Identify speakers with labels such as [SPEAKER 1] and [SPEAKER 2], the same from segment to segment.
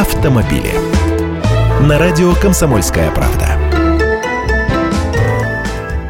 [SPEAKER 1] автомобили. На радио «Комсомольская правда».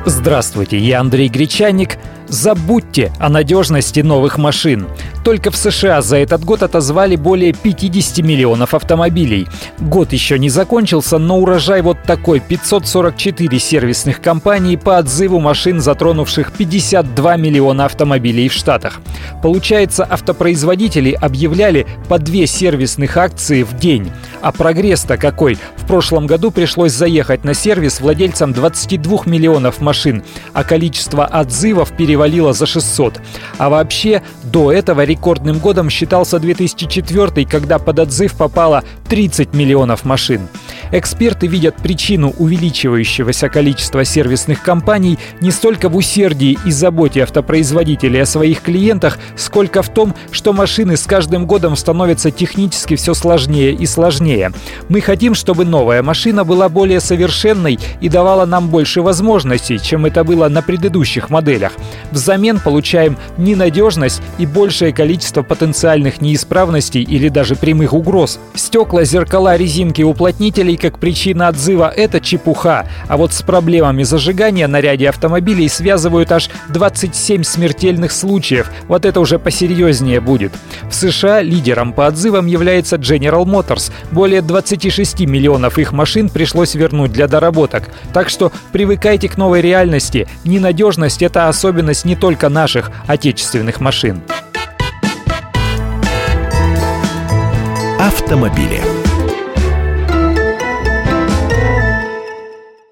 [SPEAKER 2] Здравствуйте, я Андрей Гречаник. Забудьте о надежности новых машин. Только в США за этот год отозвали более 50 миллионов автомобилей. Год еще не закончился, но урожай вот такой. 544 сервисных компаний по отзыву машин, затронувших 52 миллиона автомобилей в Штатах. Получается, автопроизводители объявляли по две сервисных акции в день. А прогресс-то какой? В прошлом году пришлось заехать на сервис владельцам 22 миллионов машин, а количество отзывов перевалило за 600. А вообще, до этого рекордным годом считался 2004, когда под отзыв попало 30 миллионов машин. Эксперты видят причину увеличивающегося количества сервисных компаний не столько в усердии и заботе автопроизводителей о своих клиентах, сколько в том, что машины с каждым годом становятся технически все сложнее и сложнее. Мы хотим, чтобы новая машина была более совершенной и давала нам больше возможностей, чем это было на предыдущих моделях. Взамен получаем ненадежность и большее количество потенциальных неисправностей или даже прямых угроз. Стекла, зеркала, резинки, уплотнителей как причина отзыва – это чепуха. А вот с проблемами зажигания на ряде автомобилей связывают аж 27 смертельных случаев. Вот это уже посерьезнее будет. В США лидером по отзывам является General Motors. Более 26 миллионов их машин пришлось вернуть для доработок. Так что привыкайте к новой реальности. Ненадежность – это особенность не только наших отечественных машин.
[SPEAKER 1] Автомобили.